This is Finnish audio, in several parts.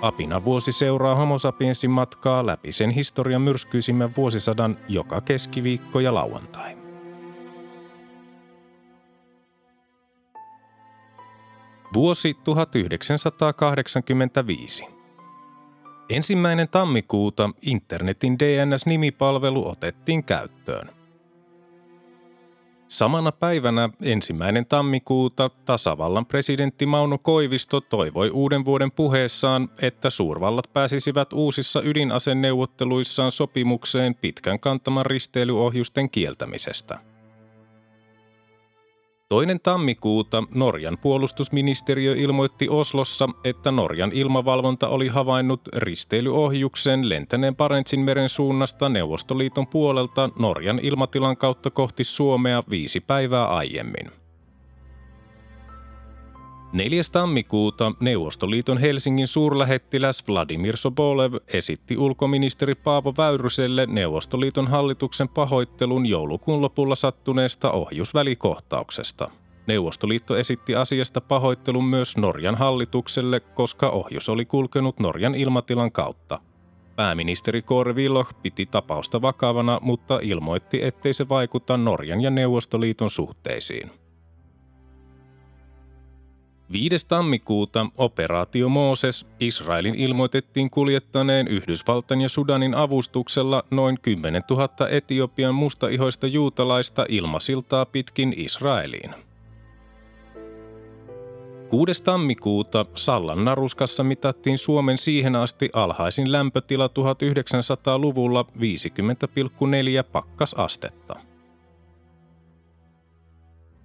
Apina vuosi seuraa Homo sapiensin matkaa läpi sen historian myrskyisimmän vuosisadan joka keskiviikko ja lauantai. Vuosi 1985. Ensimmäinen tammikuuta internetin DNS-nimipalvelu otettiin käyttöön. Samana päivänä ensimmäinen tammikuuta tasavallan presidentti Mauno Koivisto toivoi uuden vuoden puheessaan, että suurvallat pääsisivät uusissa ydinaseneuvotteluissaan sopimukseen pitkän kantaman risteilyohjusten kieltämisestä – Toinen tammikuuta Norjan puolustusministeriö ilmoitti Oslossa, että Norjan ilmavalvonta oli havainnut risteilyohjuksen lentäneen meren suunnasta Neuvostoliiton puolelta Norjan ilmatilan kautta kohti Suomea viisi päivää aiemmin. 4. tammikuuta Neuvostoliiton Helsingin suurlähettiläs Vladimir Sobolev esitti ulkoministeri Paavo Väyryselle Neuvostoliiton hallituksen pahoittelun joulukuun lopulla sattuneesta ohjusvälikohtauksesta. Neuvostoliitto esitti asiasta pahoittelun myös Norjan hallitukselle, koska ohjus oli kulkenut Norjan ilmatilan kautta. Pääministeri Kåre Willoch piti tapausta vakavana, mutta ilmoitti, ettei se vaikuta Norjan ja Neuvostoliiton suhteisiin. 5. tammikuuta operaatio Mooses Israelin ilmoitettiin kuljettaneen Yhdysvaltain ja Sudanin avustuksella noin 10 000 Etiopian mustaihoista juutalaista ilmasiltaa pitkin Israeliin. 6. tammikuuta Sallan naruskassa mitattiin Suomen siihen asti alhaisin lämpötila 1900-luvulla 50,4 pakkasastetta.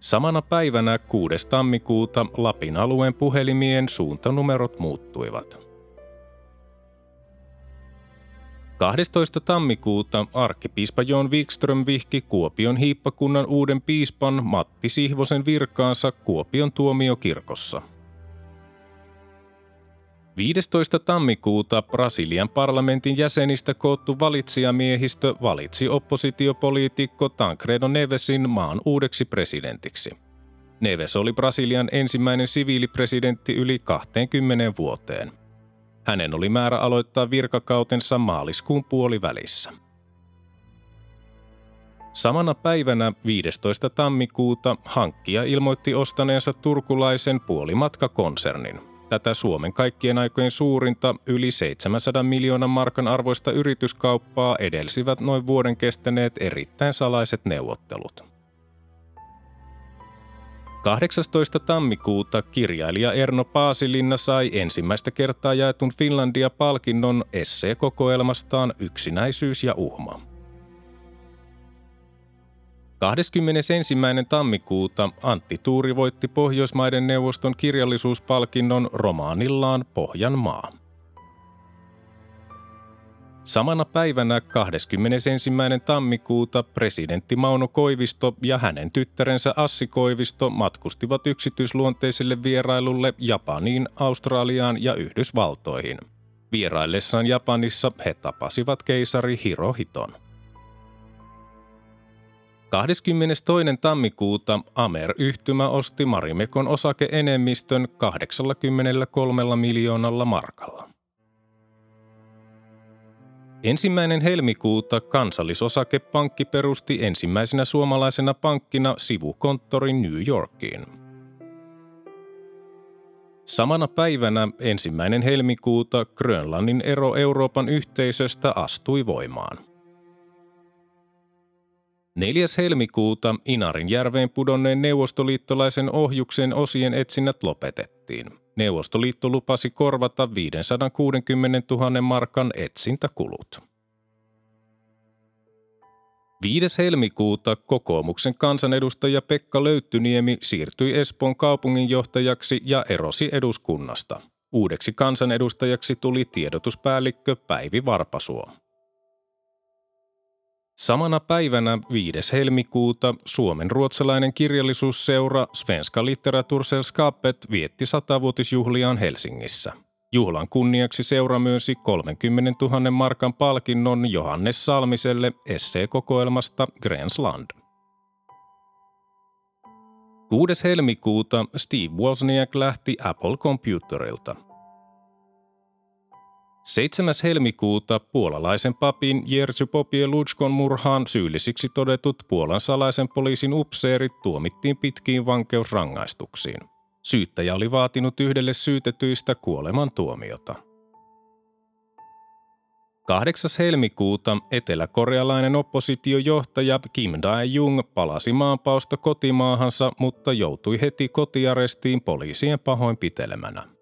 Samana päivänä 6. tammikuuta Lapin alueen puhelimien suuntanumerot muuttuivat. 12. tammikuuta arkkipiispa John Wikström vihki Kuopion hiippakunnan uuden piispan Matti Sihvosen virkaansa Kuopion tuomiokirkossa – 15. tammikuuta Brasilian parlamentin jäsenistä koottu valitsijamiehistö valitsi oppositiopoliitikko Tancredo Nevesin maan uudeksi presidentiksi. Neves oli Brasilian ensimmäinen siviilipresidentti yli 20 vuoteen. Hänen oli määrä aloittaa virkakautensa maaliskuun puolivälissä. Samana päivänä 15. tammikuuta hankkija ilmoitti ostaneensa turkulaisen puolimatkakonsernin – tätä Suomen kaikkien aikojen suurinta yli 700 miljoonan markan arvoista yrityskauppaa edelsivät noin vuoden kestäneet erittäin salaiset neuvottelut. 18. tammikuuta kirjailija Erno Paasilinna sai ensimmäistä kertaa jaetun Finlandia-palkinnon esseekokoelmastaan Yksinäisyys ja uhma. 21. tammikuuta Antti Tuuri voitti Pohjoismaiden neuvoston kirjallisuuspalkinnon romaanillaan Pohjanmaa. Samana päivänä 21. tammikuuta presidentti Mauno Koivisto ja hänen tyttärensä Assi Koivisto matkustivat yksityisluonteiselle vierailulle Japaniin, Australiaan ja Yhdysvaltoihin. Vieraillessaan Japanissa he tapasivat keisari Hirohiton. 22. tammikuuta Amer-yhtymä osti Marimekon osakeenemmistön 83 miljoonalla markalla. Ensimmäinen helmikuuta kansallisosakepankki perusti ensimmäisenä suomalaisena pankkina sivukonttorin New Yorkiin. Samana päivänä ensimmäinen helmikuuta Grönlannin ero Euroopan yhteisöstä astui voimaan – 4. helmikuuta Inarin järveen pudonneen neuvostoliittolaisen ohjuksen osien etsinnät lopetettiin. Neuvostoliitto lupasi korvata 560 000 markan etsintäkulut. 5. helmikuuta kokoomuksen kansanedustaja Pekka Löyttyniemi siirtyi Espoon kaupunginjohtajaksi ja erosi eduskunnasta. Uudeksi kansanedustajaksi tuli tiedotuspäällikkö Päivi Varpasuo. Samana päivänä 5. helmikuuta Suomen ruotsalainen kirjallisuusseura Svenska Litteratursällskapet vietti satavuotisjuhliaan Helsingissä. Juhlan kunniaksi seura myönsi 30 000 markan palkinnon Johannes Salmiselle esseekokoelmasta Grensland. 6. helmikuuta Steve Wozniak lähti Apple Computerilta – 7. helmikuuta puolalaisen papin Jerzy Popielutskon murhaan syyllisiksi todetut Puolan salaisen poliisin upseerit tuomittiin pitkiin vankeusrangaistuksiin. Syyttäjä oli vaatinut yhdelle syytetyistä kuoleman tuomiota. 8. helmikuuta eteläkorealainen oppositiojohtaja Kim Dae-jung palasi maanpausta kotimaahansa, mutta joutui heti kotiarestiin poliisien pahoinpitelemänä.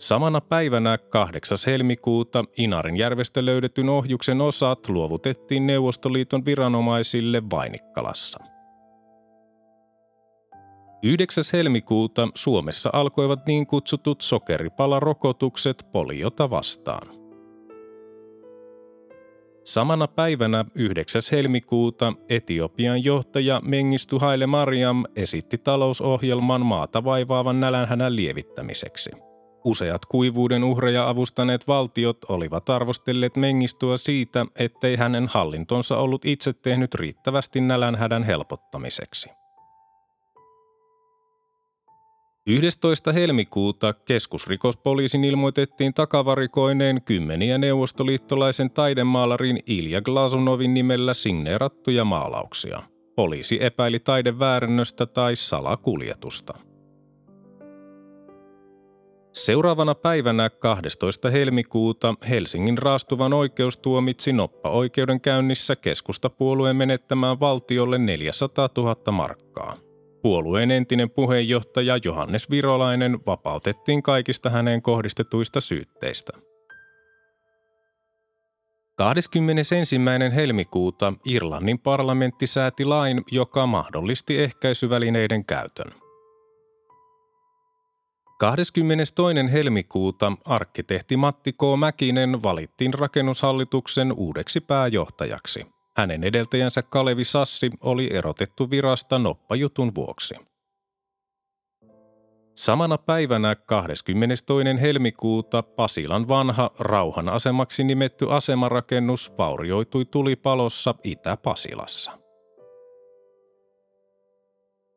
Samana päivänä 8. helmikuuta Inarinjärvestä löydetyn ohjuksen osat luovutettiin Neuvostoliiton viranomaisille Vainikkalassa. 9. helmikuuta Suomessa alkoivat niin kutsutut sokeripalarokotukset poliota vastaan. Samana päivänä 9. helmikuuta Etiopian johtaja Mengistu Haile Mariam esitti talousohjelman maata vaivaavan nälänhänän lievittämiseksi – Useat kuivuuden uhreja avustaneet valtiot olivat arvostelleet Mengistua siitä, ettei hänen hallintonsa ollut itse tehnyt riittävästi nälänhädän helpottamiseksi. 11. helmikuuta keskusrikospoliisin ilmoitettiin takavarikoineen kymmeniä neuvostoliittolaisen taidemaalarin Ilja Glasunovin nimellä signeerattuja maalauksia. Poliisi epäili taideväärännöstä tai salakuljetusta. Seuraavana päivänä 12. helmikuuta Helsingin raastuvan oikeus tuomitsi noppa-oikeudenkäynnissä keskustapuolueen menettämään valtiolle 400 000 markkaa. Puolueen entinen puheenjohtaja Johannes Virolainen vapautettiin kaikista häneen kohdistetuista syytteistä. 21. helmikuuta Irlannin parlamentti sääti lain, joka mahdollisti ehkäisyvälineiden käytön. 22. helmikuuta arkkitehti Matti K. Mäkinen valittiin rakennushallituksen uudeksi pääjohtajaksi. Hänen edeltäjänsä Kalevi Sassi oli erotettu virasta noppajutun vuoksi. Samana päivänä 22. helmikuuta Pasilan vanha rauhan asemaksi nimetty asemarakennus vaurioitui tulipalossa Itä-Pasilassa.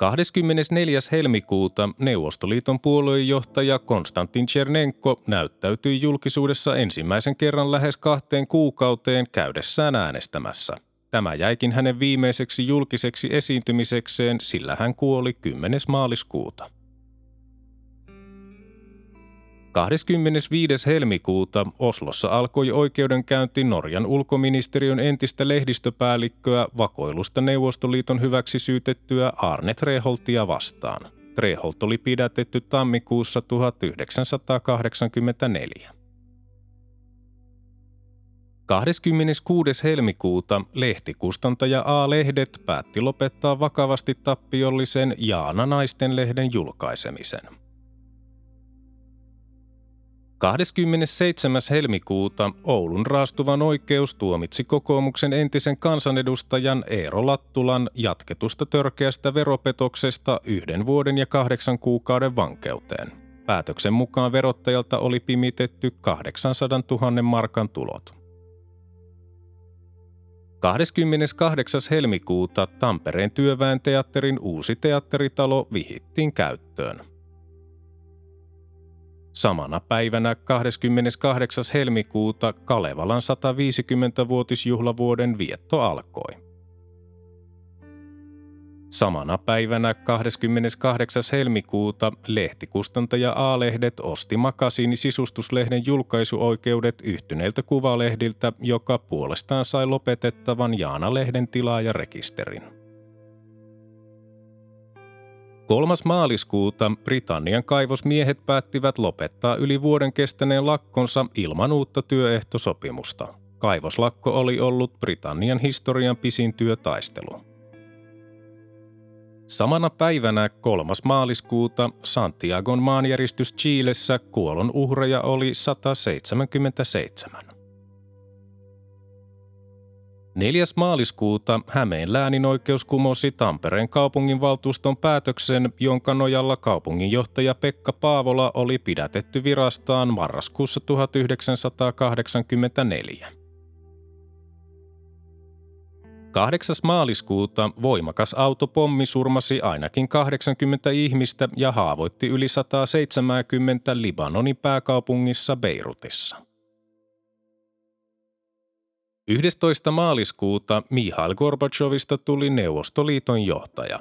24. helmikuuta Neuvostoliiton puoluejohtaja Konstantin Chernenko näyttäytyi julkisuudessa ensimmäisen kerran lähes kahteen kuukauteen käydessään äänestämässä. Tämä jäikin hänen viimeiseksi julkiseksi esiintymisekseen, sillä hän kuoli 10. maaliskuuta. 25. helmikuuta Oslossa alkoi oikeudenkäynti Norjan ulkoministeriön entistä lehdistöpäällikköä vakoilusta Neuvostoliiton hyväksi syytettyä Arne Treholtia vastaan. Treholt oli pidätetty tammikuussa 1984. 26. helmikuuta lehtikustantaja A-lehdet päätti lopettaa vakavasti tappiollisen Jaana naisten lehden julkaisemisen – 27. helmikuuta Oulun raastuvan oikeus tuomitsi kokoomuksen entisen kansanedustajan Eero Lattulan jatketusta törkeästä veropetoksesta yhden vuoden ja kahdeksan kuukauden vankeuteen. Päätöksen mukaan verottajalta oli pimitetty 800 000 markan tulot. 28. helmikuuta Tampereen työväen teatterin uusi teatteritalo vihittiin käyttöön – Samana päivänä 28. helmikuuta Kalevalan 150-vuotisjuhlavuoden vietto alkoi. Samana päivänä 28. helmikuuta lehtikustantaja A-lehdet osti Makasiini sisustuslehden julkaisuoikeudet yhtyneiltä kuvalehdiltä, joka puolestaan sai lopetettavan Jaana-lehden tilaajarekisterin. 3. maaliskuuta Britannian kaivosmiehet päättivät lopettaa yli vuoden kestäneen lakkonsa ilman uutta työehtosopimusta. Kaivoslakko oli ollut Britannian historian pisin työtaistelu. Samana päivänä 3. maaliskuuta Santiagon maanjäristys Chilessä kuolon uhreja oli 177. 4. maaliskuuta Hämeen läänin oikeus kumosi Tampereen kaupunginvaltuuston päätöksen, jonka nojalla kaupunginjohtaja Pekka Paavola oli pidätetty virastaan marraskuussa 1984. 8. maaliskuuta voimakas autopommi surmasi ainakin 80 ihmistä ja haavoitti yli 170 Libanonin pääkaupungissa Beirutissa. 11. maaliskuuta Mihail Gorbachevista tuli Neuvostoliiton johtaja.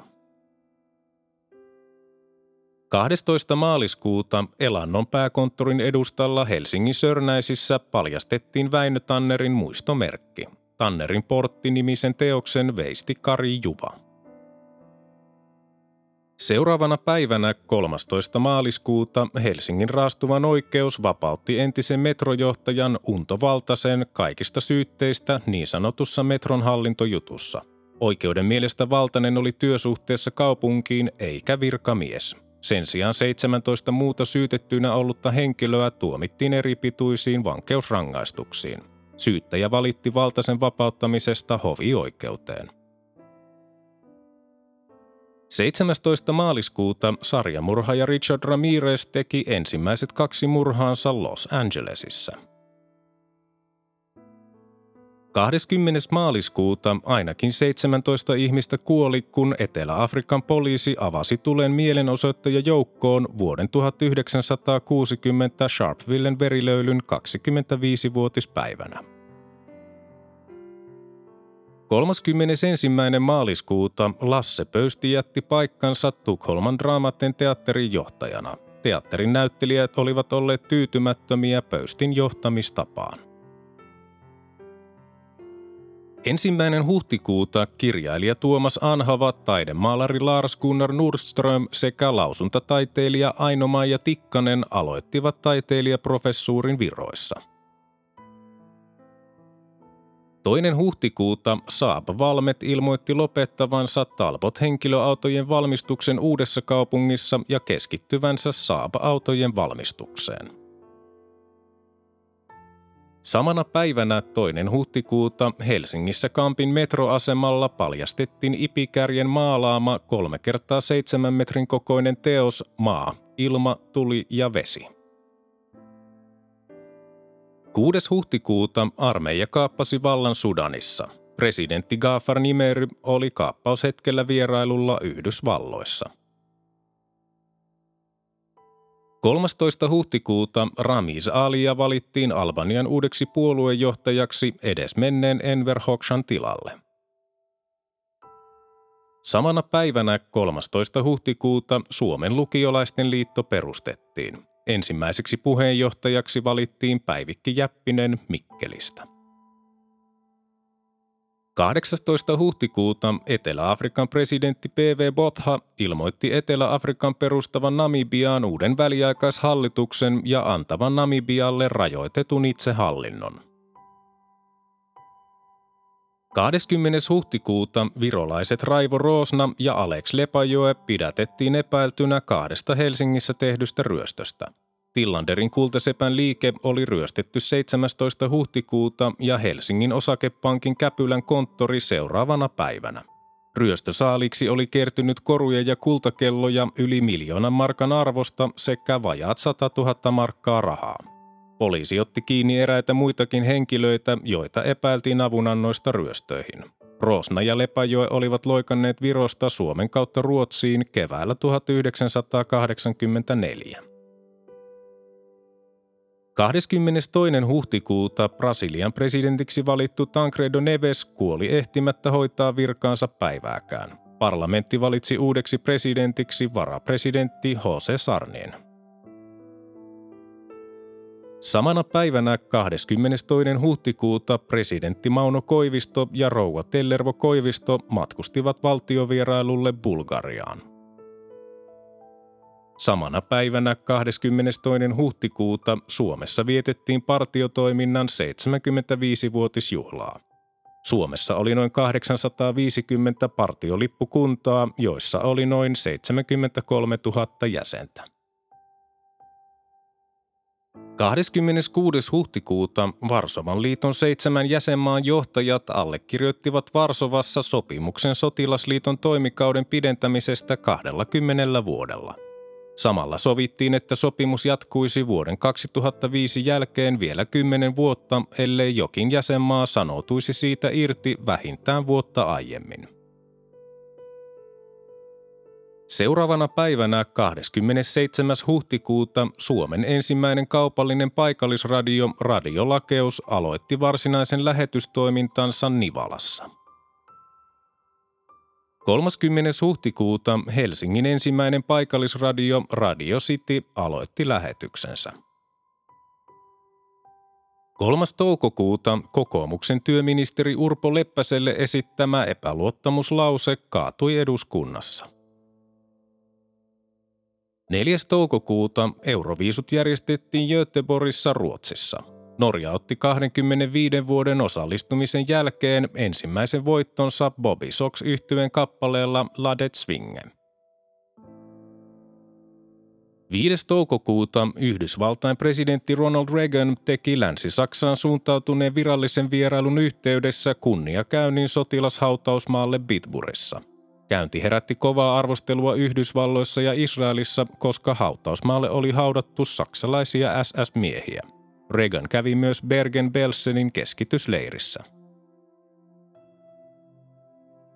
12. maaliskuuta Elannon pääkonttorin edustalla Helsingin Sörnäisissä paljastettiin Väinö Tannerin muistomerkki. Tannerin portti-nimisen teoksen veisti Kari Juva. Seuraavana päivänä 13. maaliskuuta Helsingin raastuvan oikeus vapautti entisen metrojohtajan Unto Valtasen kaikista syytteistä niin sanotussa metron hallintojutussa. Oikeuden mielestä Valtanen oli työsuhteessa kaupunkiin eikä virkamies. Sen sijaan 17 muuta syytettyinä ollutta henkilöä tuomittiin eri pituisiin vankeusrangaistuksiin. Syyttäjä valitti Valtasen vapauttamisesta hovioikeuteen. 17. maaliskuuta sarjamurhaaja Richard Ramirez teki ensimmäiset kaksi murhaansa Los Angelesissa. 20. maaliskuuta ainakin 17 ihmistä kuoli, kun Etelä-Afrikan poliisi avasi tulen mielenosoittajajoukkoon vuoden 1960 Sharpvillen verilöylyn 25-vuotispäivänä. 31. maaliskuuta Lasse Pöysti jätti paikkansa Tukholman Draamaten teatterin johtajana. Teatterin näyttelijät olivat olleet tyytymättömiä Pöystin johtamistapaan. Ensimmäinen huhtikuuta kirjailija Tuomas Anhava, taidemaalari Lars Gunnar Nordström sekä lausuntataiteilija aino ja Tikkanen aloittivat taiteilijaprofessuurin viroissa – Toinen huhtikuuta Saab Valmet ilmoitti lopettavansa Talbot henkilöautojen valmistuksen uudessa kaupungissa ja keskittyvänsä Saab-autojen valmistukseen. Samana päivänä toinen huhtikuuta Helsingissä Kampin metroasemalla paljastettiin Ipikärjen maalaama 3 kertaa 7 metrin kokoinen teos Maa, ilma, tuli ja vesi. 6. huhtikuuta armeija kaappasi vallan Sudanissa. Presidentti Gafar Nimer oli kaappaushetkellä vierailulla Yhdysvalloissa. 13. huhtikuuta Ramiz Alia valittiin Albanian uudeksi puoluejohtajaksi edesmenneen Enver Hoxhan tilalle. Samana päivänä 13. huhtikuuta Suomen lukiolaisten liitto perustettiin. Ensimmäiseksi puheenjohtajaksi valittiin Päivikki Jäppinen Mikkelistä. 18. huhtikuuta Etelä-Afrikan presidentti PV Botha ilmoitti Etelä-Afrikan perustavan Namibiaan uuden väliaikaishallituksen ja antavan Namibialle rajoitetun itsehallinnon. 20. huhtikuuta virolaiset Raivo Roosna ja Alex Lepajoe pidätettiin epäiltynä kahdesta Helsingissä tehdystä ryöstöstä. Tillanderin kultasepän liike oli ryöstetty 17. huhtikuuta ja Helsingin osakepankin Käpylän konttori seuraavana päivänä. Ryöstösaaliksi oli kertynyt koruja ja kultakelloja yli miljoonan markan arvosta sekä vajaat 100 000 markkaa rahaa. Poliisi otti kiinni eräitä muitakin henkilöitä, joita epäiltiin avunannoista ryöstöihin. Rosna ja Lepajoe olivat loikanneet Virosta Suomen kautta Ruotsiin keväällä 1984. 22. huhtikuuta Brasilian presidentiksi valittu Tancredo Neves kuoli ehtimättä hoitaa virkaansa päivääkään. Parlamentti valitsi uudeksi presidentiksi varapresidentti Jose Sarnien. Samana päivänä 22. huhtikuuta presidentti Mauno Koivisto ja rouva Tellervo Koivisto matkustivat valtiovierailulle Bulgariaan. Samana päivänä 22. huhtikuuta Suomessa vietettiin partiotoiminnan 75-vuotisjuhlaa. Suomessa oli noin 850 partiolippukuntaa, joissa oli noin 73 000 jäsentä. 26. huhtikuuta Varsovan liiton seitsemän jäsenmaan johtajat allekirjoittivat Varsovassa sopimuksen sotilasliiton toimikauden pidentämisestä 20 vuodella. Samalla sovittiin, että sopimus jatkuisi vuoden 2005 jälkeen vielä kymmenen vuotta, ellei jokin jäsenmaa sanoutuisi siitä irti vähintään vuotta aiemmin. Seuraavana päivänä 27. huhtikuuta Suomen ensimmäinen kaupallinen paikallisradio Radiolakeus aloitti varsinaisen lähetystoimintansa Nivalassa. 30. huhtikuuta Helsingin ensimmäinen paikallisradio Radio City aloitti lähetyksensä. 3. toukokuuta kokoomuksen työministeri Urpo Leppäselle esittämä epäluottamuslause kaatui eduskunnassa. 4. toukokuuta Euroviisut järjestettiin Göteborgissa Ruotsissa. Norja otti 25 vuoden osallistumisen jälkeen ensimmäisen voittonsa Bobby Sox yhtyeen kappaleella Ladet Swingen. 5. toukokuuta Yhdysvaltain presidentti Ronald Reagan teki Länsi-Saksaan suuntautuneen virallisen vierailun yhteydessä kunniakäynnin sotilashautausmaalle Bitburissa – Käynti herätti kovaa arvostelua Yhdysvalloissa ja Israelissa, koska hautausmaalle oli haudattu saksalaisia SS-miehiä. Reagan kävi myös Bergen-Belsenin keskitysleirissä.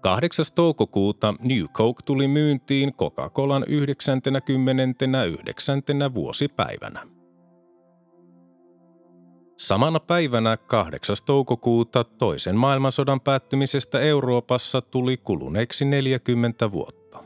8. toukokuuta New Coke tuli myyntiin Coca-Colan 99. vuosipäivänä. Samana päivänä 8. toukokuuta toisen maailmansodan päättymisestä Euroopassa tuli kuluneeksi 40 vuotta.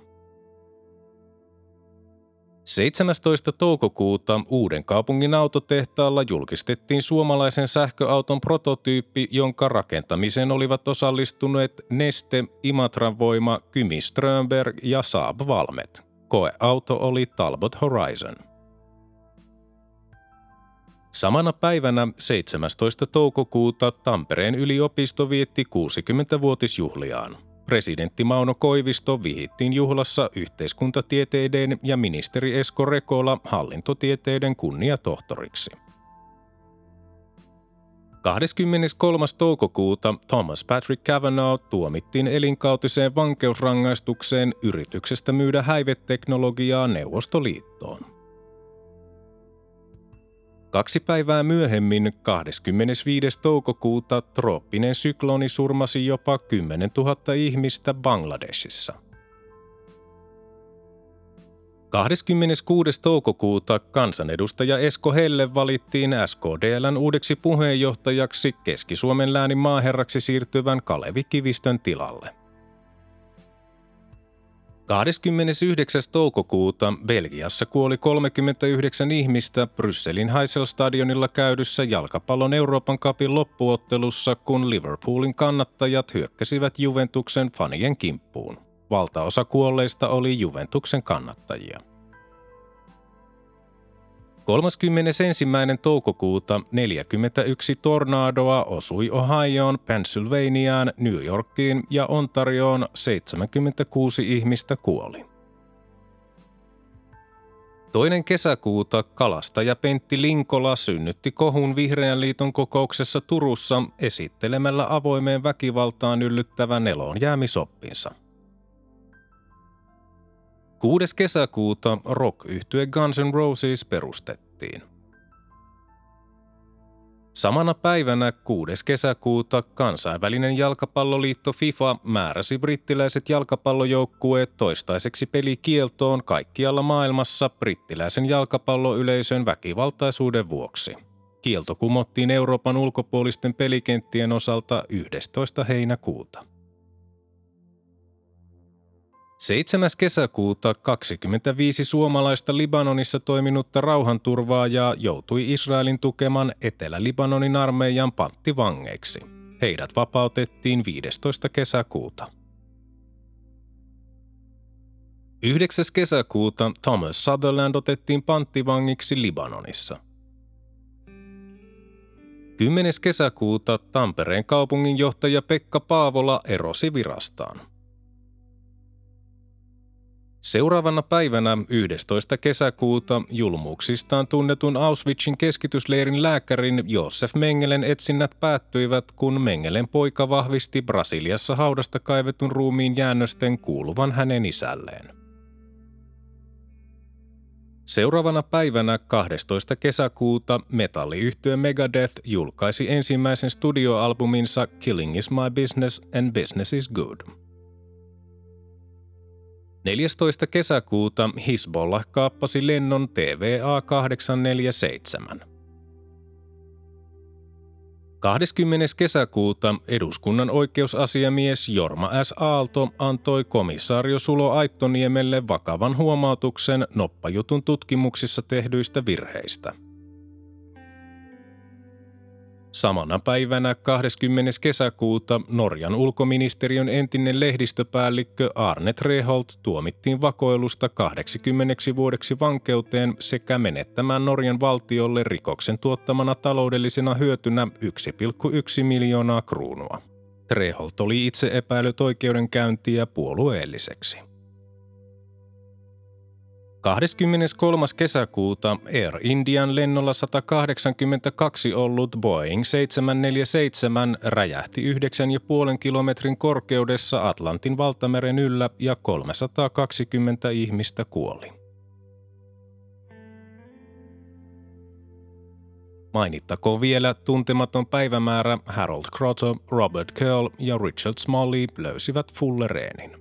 17. toukokuuta uuden kaupungin autotehtaalla julkistettiin suomalaisen sähköauton prototyyppi, jonka rakentamiseen olivat osallistuneet Neste, Imatran Voima, Kymi Strömberg ja Saab Valmet. Koeauto oli Talbot Horizon. Samana päivänä 17. toukokuuta Tampereen yliopisto vietti 60-vuotisjuhliaan. Presidentti Mauno Koivisto vihittiin juhlassa yhteiskuntatieteiden ja ministeri Esko Rekola hallintotieteiden kunniatohtoriksi. 23. toukokuuta Thomas Patrick Cavanaugh tuomittiin elinkautiseen vankeusrangaistukseen yrityksestä myydä häiveteknologiaa Neuvostoliittoon. Kaksi päivää myöhemmin, 25. toukokuuta, trooppinen sykloni surmasi jopa 10 000 ihmistä Bangladesissa. 26. toukokuuta kansanedustaja Esko Helle valittiin SKDLn uudeksi puheenjohtajaksi Keski-Suomen läänin maaherraksi siirtyvän Kalevi Kivistön tilalle. 29. toukokuuta Belgiassa kuoli 39 ihmistä Brysselin Heysel-stadionilla käydyssä jalkapallon Euroopan kapin loppuottelussa, kun Liverpoolin kannattajat hyökkäsivät Juventuksen fanien kimppuun. Valtaosa kuolleista oli Juventuksen kannattajia. 31. toukokuuta 41 tornadoa osui Ohioon, Pennsylvaniaan, New Yorkiin ja Ontarioon 76 ihmistä kuoli. Toinen kesäkuuta kalastaja Pentti Linkola synnytti kohun Vihreän liiton kokouksessa Turussa esittelemällä avoimeen väkivaltaan yllyttävän eloon jäämisoppinsa. 6. kesäkuuta rock yhtye Guns N' Roses perustettiin. Samana päivänä 6. kesäkuuta kansainvälinen jalkapalloliitto FIFA määräsi brittiläiset jalkapallojoukkueet toistaiseksi pelikieltoon kaikkialla maailmassa brittiläisen jalkapalloyleisön väkivaltaisuuden vuoksi. Kielto kumottiin Euroopan ulkopuolisten pelikenttien osalta 11. heinäkuuta. 7. kesäkuuta 25 suomalaista Libanonissa toiminutta rauhanturvaajaa joutui Israelin tukeman Etelä-Libanonin armeijan panttivangeiksi. Heidät vapautettiin 15. kesäkuuta. 9. kesäkuuta Thomas Sutherland otettiin panttivangiksi Libanonissa – 10. kesäkuuta Tampereen kaupunginjohtaja Pekka Paavola erosi virastaan. Seuraavana päivänä 11. kesäkuuta julmuuksistaan tunnetun Auschwitzin keskitysleirin lääkärin Josef Mengelen etsinnät päättyivät, kun Mengelen poika vahvisti Brasiliassa haudasta kaivetun ruumiin jäännösten kuuluvan hänen isälleen. Seuraavana päivänä 12. kesäkuuta metalliyhtiö Megadeth julkaisi ensimmäisen studioalbuminsa Killing is my business and business is good. 14. kesäkuuta Hisbollah kaappasi lennon TVA 847. 20. kesäkuuta eduskunnan oikeusasiamies Jorma S. Aalto antoi komissaario Sulo Aittoniemelle vakavan huomautuksen noppajutun tutkimuksissa tehdyistä virheistä – Samana päivänä 20. kesäkuuta Norjan ulkoministeriön entinen lehdistöpäällikkö Arne Treholt tuomittiin vakoilusta 80 vuodeksi vankeuteen sekä menettämään Norjan valtiolle rikoksen tuottamana taloudellisena hyötynä 1,1 miljoonaa kruunua. Treholt oli itse epäillyt oikeudenkäyntiä puolueelliseksi. 23. kesäkuuta Air Indian lennolla 182 ollut Boeing 747 räjähti 9,5 kilometrin korkeudessa Atlantin valtameren yllä ja 320 ihmistä kuoli. Mainittakoon vielä tuntematon päivämäärä Harold Crotto, Robert Curl ja Richard Smalley löysivät Fullereenin.